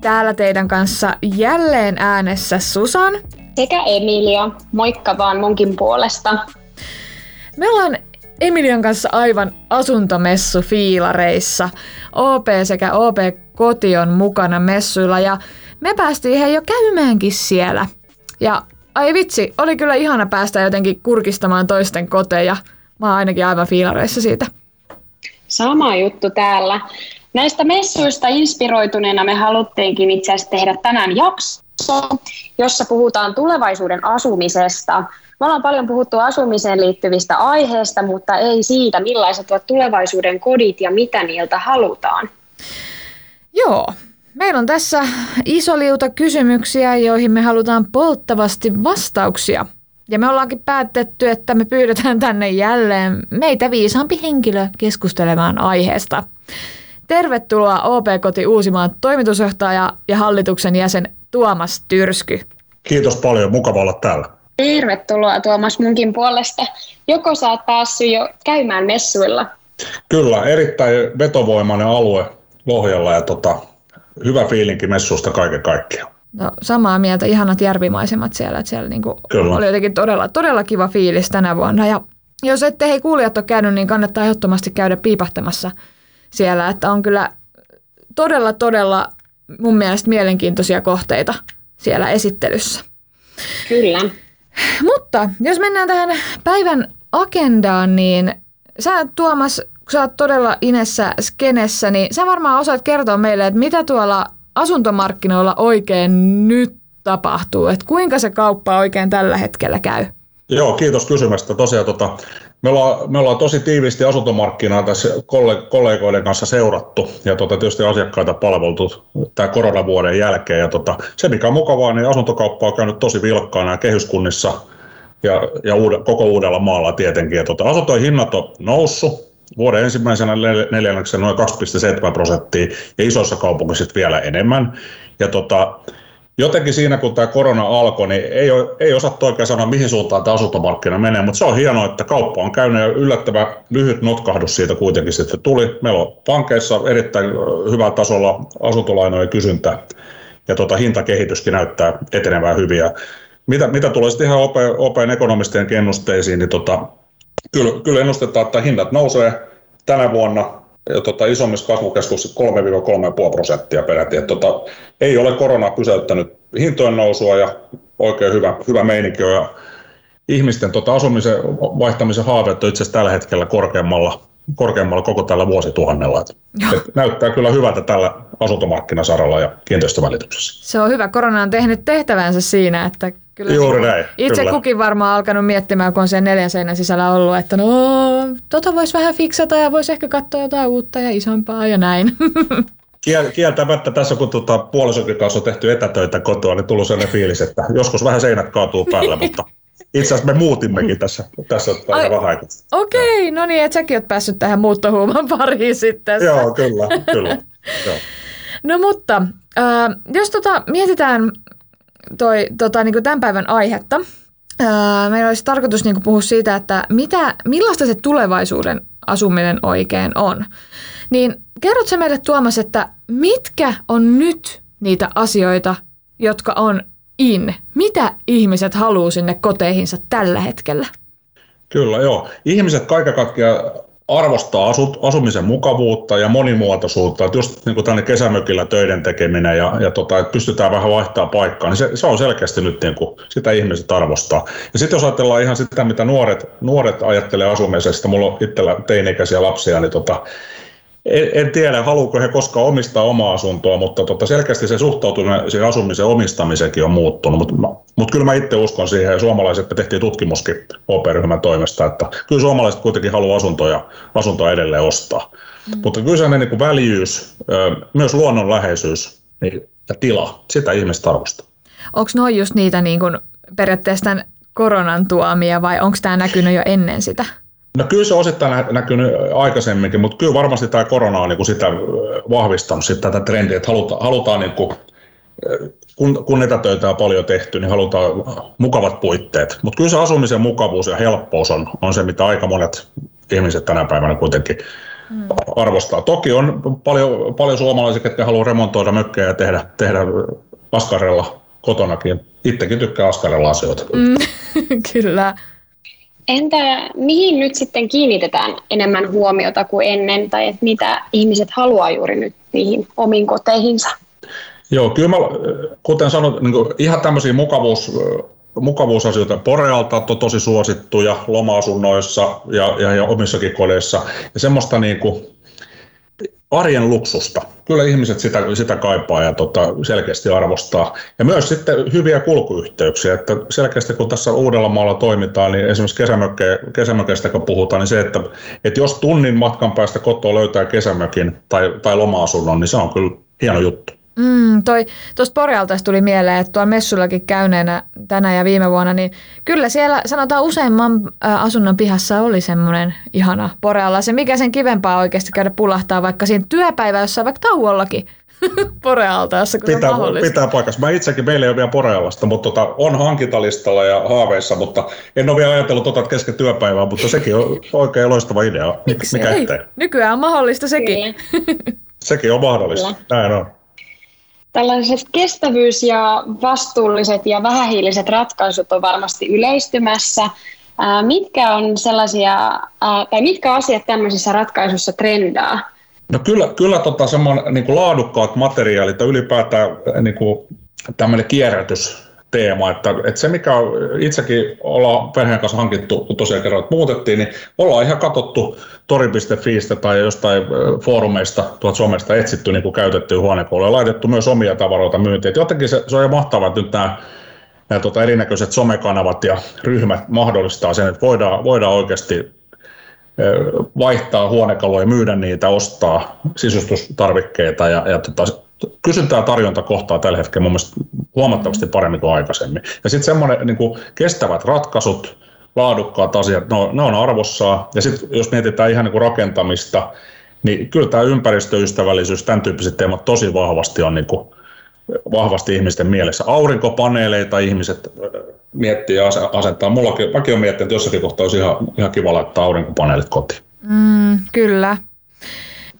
Täällä teidän kanssa jälleen äänessä Susan. Sekä Emilia. Moikka vaan munkin puolesta. Me ollaan Emilian kanssa aivan asuntomessu fiilareissa. OP sekä OP Koti on mukana messuilla ja me päästiin he jo käymäänkin siellä. Ja ai vitsi, oli kyllä ihana päästä jotenkin kurkistamaan toisten koteja. Mä oon ainakin aivan fiilareissa siitä. Sama juttu täällä. Näistä messuista inspiroituneena me haluttiinkin itse asiassa tehdä tänään jakso, jossa puhutaan tulevaisuuden asumisesta. Me ollaan paljon puhuttu asumiseen liittyvistä aiheista, mutta ei siitä, millaiset ovat tulevaisuuden kodit ja mitä niiltä halutaan. Joo, meillä on tässä iso liuta kysymyksiä, joihin me halutaan polttavasti vastauksia. Ja me ollaankin päätetty, että me pyydetään tänne jälleen meitä viisaampi henkilö keskustelemaan aiheesta. Tervetuloa OP-koti Uusimaan toimitusjohtaja ja hallituksen jäsen Tuomas Tyrsky. Kiitos paljon, mukava olla täällä. Tervetuloa Tuomas munkin puolesta. Joko sä oot päässyt jo käymään messuilla? Kyllä, erittäin vetovoimainen alue Lohjalla ja tota, hyvä fiilinki messusta kaiken kaikkiaan. No, samaa mieltä, ihanat järvimaisemat siellä, että siellä niinku oli jotenkin todella, todella kiva fiilis tänä vuonna. Ja jos ette hei kuulijat ole käynyt, niin kannattaa ehdottomasti käydä piipahtamassa siellä, että on kyllä todella, todella mun mielestä mielenkiintoisia kohteita siellä esittelyssä. Kyllä. Mutta jos mennään tähän päivän agendaan, niin sä Tuomas, kun sä oot todella inessä skenessä, niin sä varmaan osaat kertoa meille, että mitä tuolla asuntomarkkinoilla oikein nyt tapahtuu, että kuinka se kauppa oikein tällä hetkellä käy? Joo, kiitos kysymästä. Tosiaan tota, me ollaan, me ollaan tosi tiiviisti asuntomarkkinaa tässä kollegoiden kanssa seurattu ja tota, tietysti asiakkaita palveltu tämän koronavuoden jälkeen. Ja tota, se mikä on mukavaa, niin asuntokauppa on käynyt tosi vilkkaana kehyskunnissa ja, ja uude, koko uudella maalla tietenkin. Ja tota, asuntojen hinnat on noussut vuoden ensimmäisenä neljänneksenä noin 2,7 prosenttia ja isoissa kaupungeissa vielä enemmän. Ja tota, jotenkin siinä, kun tämä korona alkoi, niin ei, ei osattu oikein sanoa, mihin suuntaan tämä asuntomarkkina menee, mutta se on hienoa, että kauppa on käynyt ja yllättävän lyhyt notkahdus siitä kuitenkin sitten tuli. Meillä on pankeissa erittäin hyvällä tasolla asuntolainojen kysyntä ja tota, hintakehityskin näyttää etenevää hyviä. Mitä, mitä tulee sitten ihan OPn ekonomistien kennusteisiin, niin tota, kyllä, kyllä ennustetaan, että hinnat nousee tänä vuonna ja tota, isommissa kasvukeskuksissa 3-3,5 prosenttia peräti. Et, tota, ei ole korona pysäyttänyt hintojen nousua ja oikein hyvä, hyvä meininki on. Ja ihmisten tota, asumisen vaihtamisen haaveet on itse asiassa tällä hetkellä korkeammalla, korkeammalla koko tällä vuosituhannella. Et, et näyttää kyllä hyvältä tällä asuntomarkkinasaralla ja kiinteistövälityksessä. Se on hyvä. Korona on tehnyt tehtävänsä siinä, että Kyllä Juuri näin. Itse kyllä. kukin varmaan alkanut miettimään, kun on sen neljän seinän sisällä ollut, että no, tota voisi vähän fiksata ja voisi ehkä katsoa jotain uutta ja isompaa ja näin. Kieltämättä tässä, kun tuota, puolisokin kanssa on tehty etätöitä kotoa, niin tullut sellainen fiilis, että joskus vähän seinät kaatuu päälle, mutta itse asiassa me muutimmekin tässä, tässä vähän aikaa. Okei, okay, no niin, että säkin oot päässyt tähän muuttohuuman pariin sitten. Joo, kyllä, kyllä. Joo. No mutta, äh, jos tota, mietitään toi, tota, niin kuin tämän päivän aihetta. meillä olisi tarkoitus niin kuin puhua siitä, että mitä, millaista se tulevaisuuden asuminen oikein on. Niin kerrotko meille Tuomas, että mitkä on nyt niitä asioita, jotka on in? Mitä ihmiset haluaa sinne koteihinsa tällä hetkellä? Kyllä, joo. Ihmiset kaiken kaikkiaan arvostaa asut, asumisen mukavuutta ja monimuotoisuutta, että just niin kuin tänne kesämökillä töiden tekeminen ja, ja tota, että pystytään vähän vaihtaa paikkaa, niin se, se on selkeästi nyt niin kuin, sitä ihmiset arvostaa. Ja sitten jos ajatellaan ihan sitä, mitä nuoret, nuoret ajattelee asumisesta, mulla on itsellä teini-ikäisiä lapsia, niin tota, en, en tiedä, haluuko he koskaan omistaa omaa asuntoa, mutta tota, selkeästi se suhtautuminen siihen asumisen omistamisenkin on muuttunut. Mutta mut kyllä mä itse uskon siihen, ja suomalaiset, me tehtiin tutkimuskin OP-ryhmän toimesta, että kyllä suomalaiset kuitenkin haluaa asuntoja, asuntoa edelleen ostaa. Mm. Mutta kyllä se niin väljyys, myös luonnonläheisyys niin, ja tila, sitä ihmiset arvostaa. onko noin just niitä niin kuin periaatteessa tämän koronan tuomia vai onko tämä näkynyt jo ennen sitä? No kyllä se osittain näkynyt aikaisemminkin, mutta kyllä varmasti tämä korona on niin sitä vahvistanut sitä tätä trendiä, että halutaan, halutaan niin kuin, kun, kun etätöitä on paljon tehty, niin halutaan mukavat puitteet. Mutta kyllä se asumisen mukavuus ja helppous on, on se, mitä aika monet ihmiset tänä päivänä kuitenkin mm. arvostaa. Toki on paljon, paljon suomalaisia, jotka haluaa remontoida mökkejä ja tehdä, tehdä askarella kotonakin. Itsekin tykkää askarella asioita. Mm, kyllä. Entä mihin nyt sitten kiinnitetään enemmän huomiota kuin ennen, tai että mitä ihmiset haluaa juuri nyt niihin omiin koteihinsa? Joo, kyllä mä, kuten sanoin, niin ihan tämmöisiä mukavuus, mukavuusasioita. Porealta on tosi suosittuja loma-asunnoissa ja, ja, ja omissakin kodeissa. Ja semmoista niin kuin, arjen luksusta. Kyllä ihmiset sitä, sitä kaipaa ja tota, selkeästi arvostaa. Ja myös sitten hyviä kulkuyhteyksiä. Että selkeästi kun tässä Uudellamaalla toimitaan, niin esimerkiksi kesämökke, kesämökeistä kun puhutaan, niin se, että, että jos tunnin matkan päästä kotoa löytää kesämökin tai, tai loma-asunnon, niin se on kyllä hieno juttu. Mm, toi, tuosta Porealtaista tuli mieleen, että tuolla messullakin käyneenä tänä ja viime vuonna, niin kyllä siellä sanotaan useimman asunnon pihassa oli semmoinen ihana Porealla. Se mikä sen kivempaa oikeasti käydä pulahtaa vaikka siinä työpäivä jossain vaikka tauollakin Porealtaassa, kun pitää, on pitää paikassa. Mä itsekin, meillä ei ole vielä Porealasta, mutta tota, on hankintalistalla ja haaveissa, mutta en ole vielä ajatellut tota kesken työpäivää, mutta sekin on oikein loistava idea. Miksi Mikä ei? Ettei? Nykyään on mahdollista sekin. sekin on mahdollista, näin on. Tällaiset kestävyys- ja vastuulliset ja vähähiiliset ratkaisut on varmasti yleistymässä. Mitkä on sellaisia, tai mitkä asiat tämmöisissä ratkaisuissa trendaa? No kyllä, kyllä tota, semmoinen niin laadukkaat materiaalit ja ylipäätään niin kuin, tämmöinen kierrätys teema, että, että se mikä itsekin ollaan perheen kanssa hankittu, kun tosiaan kerran muutettiin, niin ollaan ihan katsottu tori.fiistä tai jostain foorumeista tuolta somesta etsitty niin käytettyä huonekouluja ja laitettu myös omia tavaroita myyntiin. Että jotenkin se, se on ihan mahtavaa, että nyt nämä, nämä tota, erinäköiset somekanavat ja ryhmät mahdollistaa sen, että voidaan, voidaan oikeasti vaihtaa huonekaluja, myydä niitä, ostaa sisustustarvikkeita ja, ja tota, kysyntä ja tarjonta kohtaa tällä hetkellä mun mielestä huomattavasti paremmin kuin aikaisemmin. Ja sitten semmoinen niin kestävät ratkaisut, laadukkaat asiat, ne on, ne on arvossaan. Ja sitten jos mietitään ihan niin kuin rakentamista, niin kyllä tämä ympäristöystävällisyys, tämän tyyppiset teemat tosi vahvasti on niin kuin, vahvasti ihmisten mielessä. Aurinkopaneeleita ihmiset miettii ja asentaa. Mullakin, mäkin olen miettinyt, että jossakin kohtaa olisi ihan, ihan kiva laittaa aurinkopaneelit kotiin. Mm, kyllä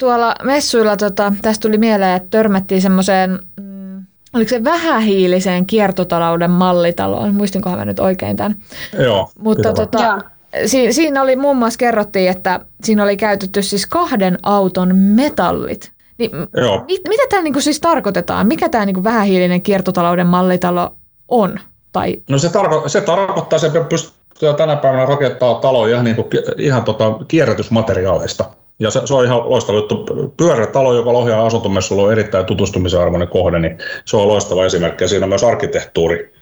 tuolla messuilla tota, tästä tuli mieleen, että törmättiin semmoiseen, mm, oliko se vähähiiliseen kiertotalouden mallitaloon, muistinkohan mä nyt oikein tämän. Joo. Mutta tota, si- siinä oli muun muassa kerrottiin, että siinä oli käytetty siis kahden auton metallit. Niin Joo. Mit, mitä tämä niinku siis tarkoitetaan? Mikä tämä niinku vähähiilinen kiertotalouden mallitalo on? Tai... No se, tarko- se tarkoittaa, että se pystyy tänä päivänä rakentaa taloja ihan, niinku, ihan tota kierrätysmateriaaleista. Ja se, se on ihan loistava juttu. Pyörätalo, joka Lohjan asuntomessulla on erittäin tutustumisen arvoinen kohde, niin se on loistava esimerkki. Ja siinä on myös arkkitehtuuri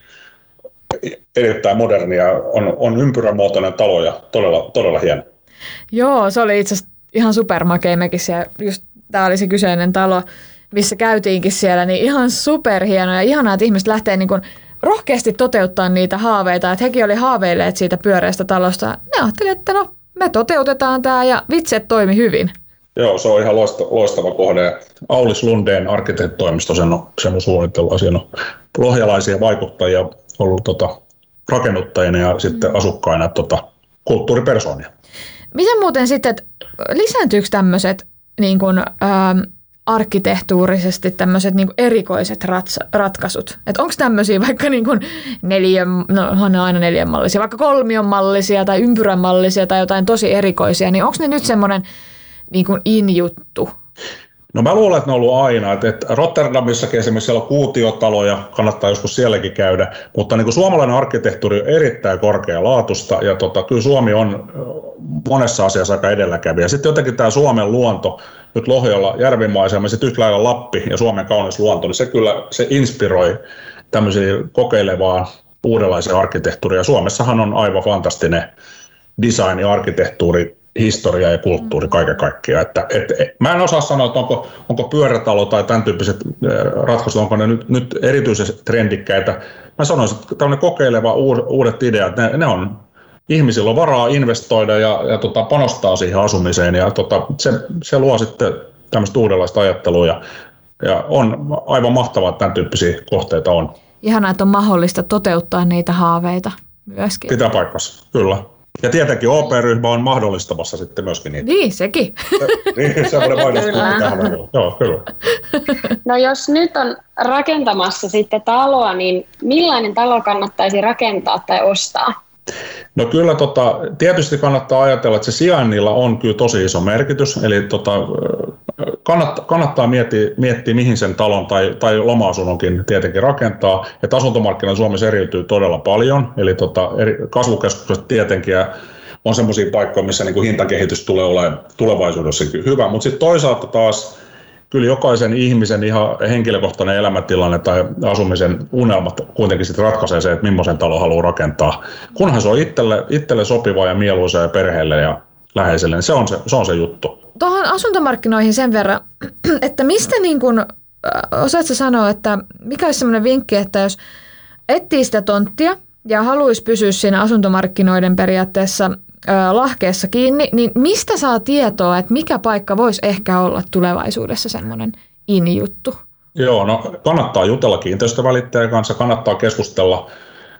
erittäin moderni ja on, on ympyrämuotoinen talo ja todella, todella hieno. Joo, se oli itse asiassa ihan supermakea mekin siellä. Just tämä oli se kyseinen talo, missä käytiinkin siellä, niin ihan superhieno ja ihanaa, että ihmiset lähtee niin kuin rohkeasti toteuttaa niitä haaveita. Että hekin oli haaveilleet siitä pyöreästä talosta. Ne ajattelivat, että no me toteutetaan tämä ja vitset toimi hyvin. Joo, se on ihan loistava, kohde. Aulis Lundeen arkkitehtitoimisto sen on, sen on suunnitellut. Siinä on lohjalaisia vaikuttajia ollut tota, rakennuttajina ja sitten asukkaina tota, kulttuuripersoonia. Miten muuten sitten, lisääntyykö tämmöiset niin kuin, ähm, arkkitehtuurisesti tämmöiset niin erikoiset rats, ratkaisut. Että onko tämmöisiä vaikka niin kuin neljän, no on aina neljän mallisia, vaikka kolmion mallisia tai ympyrän mallisia tai jotain tosi erikoisia, niin onko ne nyt semmoinen niin kuin in-juttu? No mä luulen, että ne on ollut aina. Että Rotterdamissakin esimerkiksi siellä on kuutiotaloja, kannattaa joskus sielläkin käydä, mutta niin kuin suomalainen arkkitehtuuri on erittäin korkealaatusta ja tota, kyllä Suomi on monessa asiassa aika edelläkävijä. Sitten jotenkin tämä Suomen luonto, nyt Lohjalla järvimaisema, sitten yhtä lailla Lappi ja Suomen kaunis luonto, niin se kyllä se inspiroi tämmöisiä kokeilevaa uudenlaisia arkkitehtuuria. Suomessahan on aivan fantastinen design ja arkkitehtuuri historia ja kulttuuri kaiken kaikkiaan. Että, et, et, mä en osaa sanoa, että onko, onko pyörätalo tai tämän tyyppiset ratkaisut, onko ne nyt, nyt erityisesti trendikkäitä. Mä sanoisin, että tämmöinen kokeileva uudet ideat, ne, ne on ihmisillä on varaa investoida ja, ja tota, panostaa siihen asumiseen ja tota, se, se luo sitten tämmöistä uudenlaista ajattelua ja, ja on aivan mahtavaa, että tämän tyyppisiä kohteita on. Ihanaa, että on mahdollista toteuttaa niitä haaveita myöskin. Pitää paikkansa, kyllä. Ja tietenkin OP-ryhmä on mahdollistamassa sitten myöskin niitä. Niin, sekin. niin, semmoinen tähän Joo, kyllä. No jos nyt on rakentamassa sitten taloa, niin millainen talo kannattaisi rakentaa tai ostaa? No kyllä tota, tietysti kannattaa ajatella, että se sijainnilla on kyllä tosi iso merkitys, eli tota, kannattaa, kannattaa miettiä, miettiä, mihin sen talon tai, tai loma-asunnonkin tietenkin rakentaa, että asuntomarkkina Suomessa eriytyy todella paljon, eli tota, eri, kasvukeskukset tietenkin ja on sellaisia paikkoja, missä niin kuin hintakehitys tulee olemaan tulevaisuudessakin hyvä, mutta sitten toisaalta taas kyllä jokaisen ihmisen ihan henkilökohtainen elämäntilanne tai asumisen unelmat kuitenkin sitten ratkaisee se, että millaisen talo haluaa rakentaa. Kunhan se on itselle, itselle sopiva ja mieluisa ja perheelle ja läheiselle, niin se on se, se, on se juttu. Tuohon asuntomarkkinoihin sen verran, että mistä niin kun, osaatko sanoa, että mikä olisi sellainen vinkki, että jos etsii sitä tonttia ja haluaisi pysyä siinä asuntomarkkinoiden periaatteessa lahkeessa kiinni, niin mistä saa tietoa, että mikä paikka voisi ehkä olla tulevaisuudessa semmoinen in-juttu? Joo, no kannattaa jutella kiinteistövälittäjän kanssa, kannattaa keskustella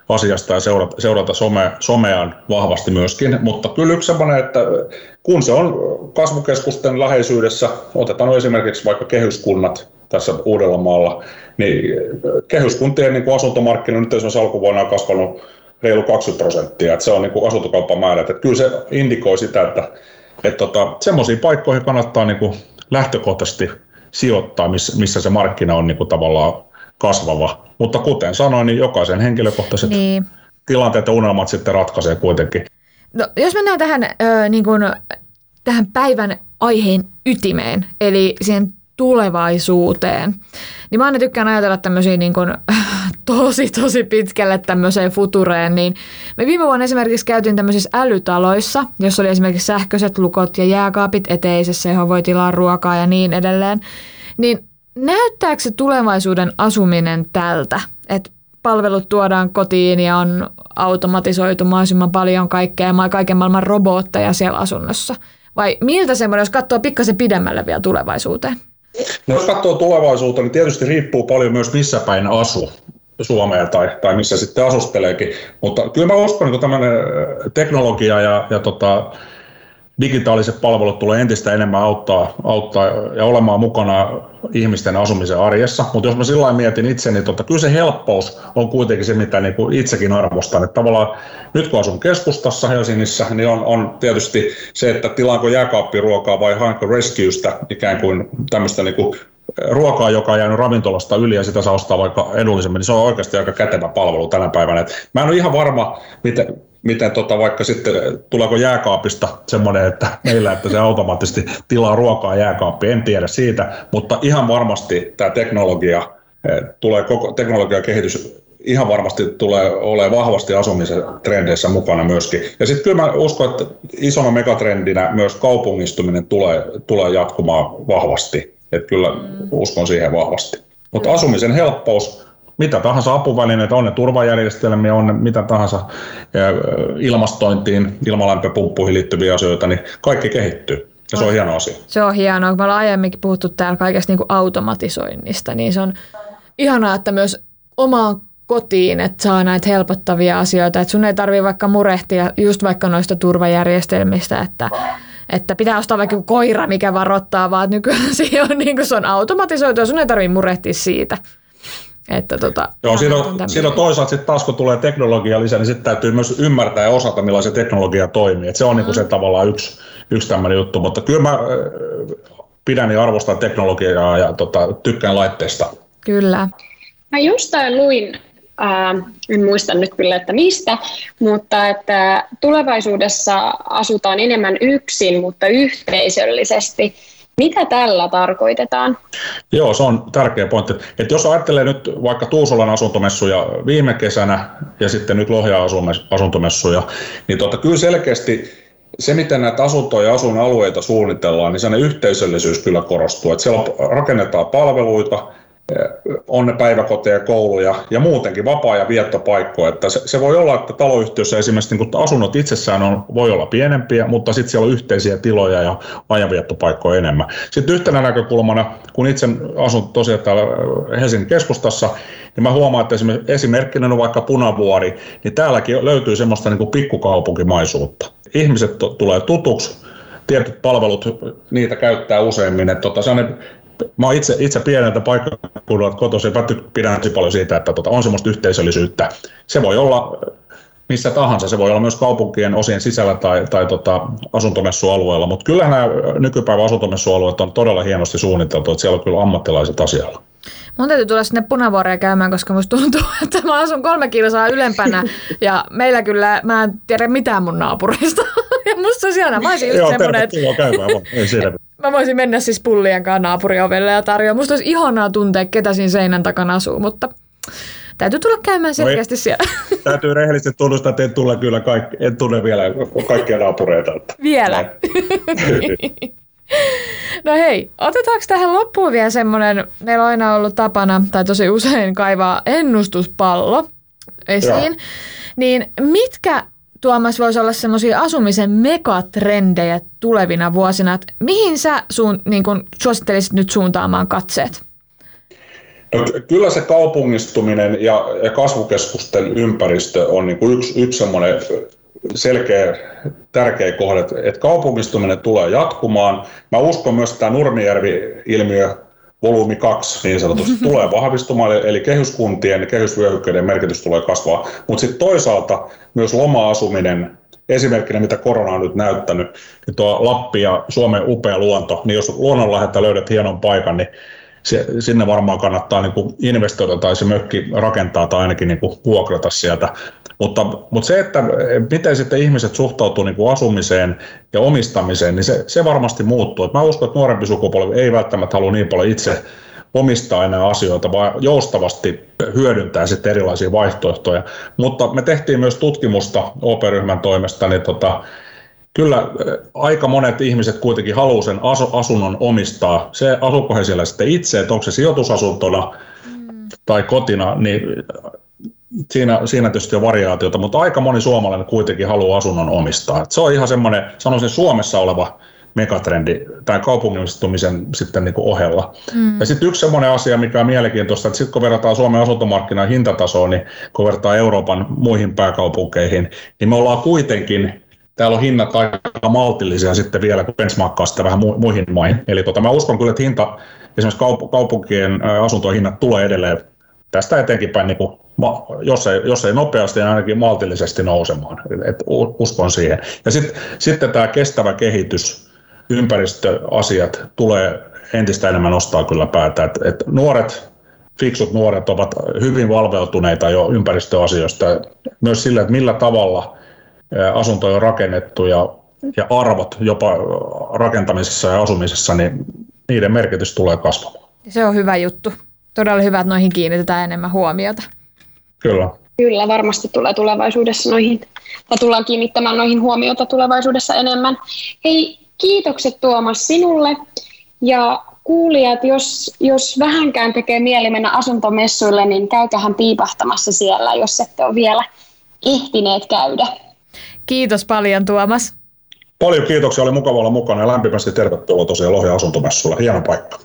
asiasta ja seurata, seurata some, someaan vahvasti myöskin, mutta kyllä yksi sellainen, että kun se on kasvukeskusten läheisyydessä, otetaan esimerkiksi vaikka kehyskunnat tässä Uudellamaalla, niin kehyskuntien niin asuntomarkkina nyt esimerkiksi alkuvuonna on kasvanut reilu 20 prosenttia, että se on niin kuin asuntokaupan määrä. Että kyllä se indikoi sitä, että, että tota, semmoisiin paikkoihin kannattaa niin kuin lähtökohtaisesti sijoittaa, missä, missä se markkina on niin kuin tavallaan kasvava. Mutta kuten sanoin, niin jokaisen henkilökohtaiset niin. tilanteet ja unelmat sitten ratkaisee kuitenkin. No, jos mennään tähän, ö, niin kuin, tähän päivän aiheen ytimeen, eli siihen tulevaisuuteen, niin mä aina tykkään ajatella tämmöisiä niin kuin, tosi, tosi pitkälle tämmöiseen futureen, niin me viime vuonna esimerkiksi käytiin tämmöisissä älytaloissa, jossa oli esimerkiksi sähköiset lukot ja jääkaapit eteisessä, johon voi tilaa ruokaa ja niin edelleen. Niin näyttääkö se tulevaisuuden asuminen tältä, että palvelut tuodaan kotiin ja on automatisoitu mahdollisimman paljon kaikkea ja kaiken maailman robotteja siellä asunnossa? Vai miltä semmoinen, jos katsoo pikkasen pidemmälle vielä tulevaisuuteen? No jos katsoo tulevaisuutta, niin tietysti riippuu paljon myös missä päin asu. Suomea tai, tai missä sitten asusteleekin. Mutta kyllä mä uskon, että tämmöinen teknologia ja, ja tota, digitaaliset palvelut tulee entistä enemmän auttaa, auttaa ja olemaan mukana ihmisten asumisen arjessa. Mutta jos mä sillä mietin itse, niin tota, kyllä se helppous on kuitenkin se, mitä niin itsekin arvostan. Että tavallaan nyt kun asun keskustassa Helsingissä, niin on, on tietysti se, että tilaanko jääkaappiruokaa vai haenko rescuesta ikään kuin tämmöistä niin kuin ruokaa, joka on jäänyt ravintolasta yli ja sitä saa ostaa vaikka edullisemmin, niin se on oikeasti aika kätevä palvelu tänä päivänä. Et mä en ole ihan varma, miten, miten tota, vaikka sitten tuleeko jääkaapista semmoinen, että meillä, että se automaattisesti tilaa ruokaa jääkaappi, en tiedä siitä, mutta ihan varmasti tämä teknologia eh, tulee koko teknologian kehitys ihan varmasti tulee olemaan vahvasti asumisen trendeissä mukana myöskin. Ja sitten kyllä mä uskon, että isona megatrendinä myös kaupungistuminen tulee, tulee jatkumaan vahvasti. Että kyllä uskon siihen vahvasti. Mutta asumisen helppous, mitä tahansa apuvälineitä, on ne turvajärjestelmiä, on ne mitä tahansa ilmastointiin, ilmalämpöpumppuihin liittyviä asioita, niin kaikki kehittyy. Ja se on hieno asia. Se on hienoa. Me ollaan aiemminkin puhuttu täällä kaikesta niin kuin automatisoinnista, niin se on ihanaa, että myös omaan kotiin, että saa näitä helpottavia asioita. Että sun ei tarvitse vaikka murehtia just vaikka noista turvajärjestelmistä, että että pitää ostaa vaikka koira, mikä varoittaa, vaan nykyään se on, niin kuin se on automatisoitu ja sun ei tarvitse murehtia siitä. Että tota, Joo, siinä on, siinä on toisaalta sitten taas kun tulee teknologia lisää, niin sitten täytyy myös ymmärtää ja osata, millä se teknologia toimii. Et se on mm. niin se tavallaan yksi, yksi tämmöinen juttu, mutta kyllä mä pidän ja arvostan teknologiaa ja tota, tykkään laitteista. Kyllä. Mä just luin Äh, en muista nyt kyllä, että mistä, mutta että tulevaisuudessa asutaan enemmän yksin, mutta yhteisöllisesti. Mitä tällä tarkoitetaan? Joo, se on tärkeä pointti. Että jos ajattelee nyt vaikka Tuusulan asuntomessuja viime kesänä ja sitten nyt Lohja asuntomessuja, niin tota, kyllä selkeästi se, miten näitä asuntoja ja asuinalueita suunnitellaan, niin sellainen yhteisöllisyys kyllä korostuu. Että siellä rakennetaan palveluita, on ne päiväkoteja, kouluja ja muutenkin vapaa- ja viettopaikkoja. Että se, se voi olla, että taloyhtiössä esimerkiksi niin asunnot itsessään on, voi olla pienempiä, mutta sitten siellä on yhteisiä tiloja ja ajanviettopaikkoja enemmän. Sitten yhtenä näkökulmana, kun itse asun tosiaan täällä Helsingin keskustassa, niin mä huomaan, että esimerkkinä on vaikka Punavuori, niin täälläkin löytyy semmoista niin kuin pikkukaupunkimaisuutta. Ihmiset to, tulee tutuksi, tietyt palvelut, niitä käyttää useimmin. Että tota, mä oon itse, itse pieneltä paikkakunnalta kotoisin, mä pidän paljon siitä, että tota, on semmoista yhteisöllisyyttä. Se voi olla missä tahansa, se voi olla myös kaupunkien osien sisällä tai, tai tota, asuntomessualueella, mutta kyllähän nämä nykypäivän asuntomessualueet on todella hienosti suunniteltu, että siellä on kyllä ammattilaiset asialla. Mun täytyy tulla sinne punavuoreen käymään, koska musta tuntuu, että mä asun kolme kilsaa ylempänä ja meillä kyllä, mä en tiedä mitään mun naapureista. Ja musta se on Mä olisin just Joo, semmoinen, että... käymään vaan. Ei siinä. Mä voisin mennä siis pullien kanssa naapuriovelle ja tarjoa. Musta olisi ihanaa tuntea, ketä siinä seinän takana asuu, mutta täytyy tulla käymään no selkeästi no siellä. Täytyy rehellisesti tunnustaa, että en, tule kyllä kaikki, en tunne vielä kaikkia naapureita. Vielä? No hei, otetaanko tähän loppuun vielä semmoinen, meillä on aina ollut tapana, tai tosi usein kaivaa ennustuspallo esiin. Joo. Niin mitkä Tuomas voisi olla semmoisia asumisen megatrendejä tulevina vuosina. Että mihin sä suun, niin kun suosittelisit nyt suuntaamaan katseet? No, kyllä se kaupungistuminen ja, ja kasvukeskusten ympäristö on niin kuin yksi, yksi semmoinen selkeä, tärkeä kohde, että kaupungistuminen tulee jatkumaan. Mä uskon myös, että tämä Nurmijärvi-ilmiö volyymi 2 niin sanotusti tulee vahvistumaan, eli kehyskuntien ja kehysvyöhykkeiden merkitys tulee kasvaa. Mutta sitten toisaalta myös loma-asuminen, esimerkkinä mitä korona on nyt näyttänyt, niin tuo Lappi ja Suomen upea luonto, niin jos luonnonlähettä löydät hienon paikan, niin se, sinne varmaan kannattaa niin kuin investoida tai se mökki rakentaa tai ainakin niin kuin vuokrata sieltä. Mutta, mutta se, että miten sitten ihmiset suhtautuu niin kuin asumiseen ja omistamiseen, niin se, se varmasti muuttuu. mä uskon, että nuorempi sukupolvi ei välttämättä halua niin paljon itse omistaa enää asioita, vaan joustavasti hyödyntää sitten erilaisia vaihtoehtoja. Mutta me tehtiin myös tutkimusta OP-ryhmän toimesta, niin tota, kyllä aika monet ihmiset kuitenkin haluaa sen asunnon omistaa. Se asuuko he siellä sitten itse, että onko se sijoitusasuntona mm. tai kotina, niin siinä, siinä tietysti on variaatiota, mutta aika moni suomalainen kuitenkin haluaa asunnon omistaa. Et se on ihan semmoinen, sanoisin Suomessa oleva megatrendi tämän kaupungistumisen sitten niin ohella. Mm. Ja sitten yksi semmoinen asia, mikä on mielenkiintoista, että sitten kun verrataan Suomen asuntomarkkinan hintatasoon, niin kun verrataan Euroopan muihin pääkaupunkeihin, niin me ollaan kuitenkin täällä on hinnat aika maltillisia sitten vielä, kun benchmarkkaa sitä vähän muihin maihin. Eli tota, mä uskon kyllä, että hinta, esimerkiksi kaupunkien asuntojen hinnat tulee edelleen tästä eteenkin päin, niin kuin, jos, ei, jos ei nopeasti, niin ainakin maltillisesti nousemaan. Et uskon siihen. Ja sit, sitten tämä kestävä kehitys, ympäristöasiat tulee entistä enemmän nostaa kyllä päätä. Et, et nuoret, fiksut nuoret ovat hyvin valveutuneita jo ympäristöasioista, myös sillä, että millä tavalla asuntoja on rakennettu ja, ja arvot jopa rakentamisessa ja asumisessa, niin niiden merkitys tulee kasvamaan. Se on hyvä juttu todella hyvä, että noihin kiinnitetään enemmän huomiota. Kyllä. Kyllä, varmasti tulee tulevaisuudessa noihin, tai tullaan kiinnittämään noihin huomiota tulevaisuudessa enemmän. Hei, kiitokset Tuomas sinulle. Ja kuulijat, jos, jos vähänkään tekee mieli mennä asuntomessuille, niin käykähän piipahtamassa siellä, jos ette ole vielä ehtineet käydä. Kiitos paljon Tuomas. Paljon kiitoksia, oli mukava olla mukana ja lämpimästi tervetuloa tosiaan Lohja asuntomessulla. Hieno paikka.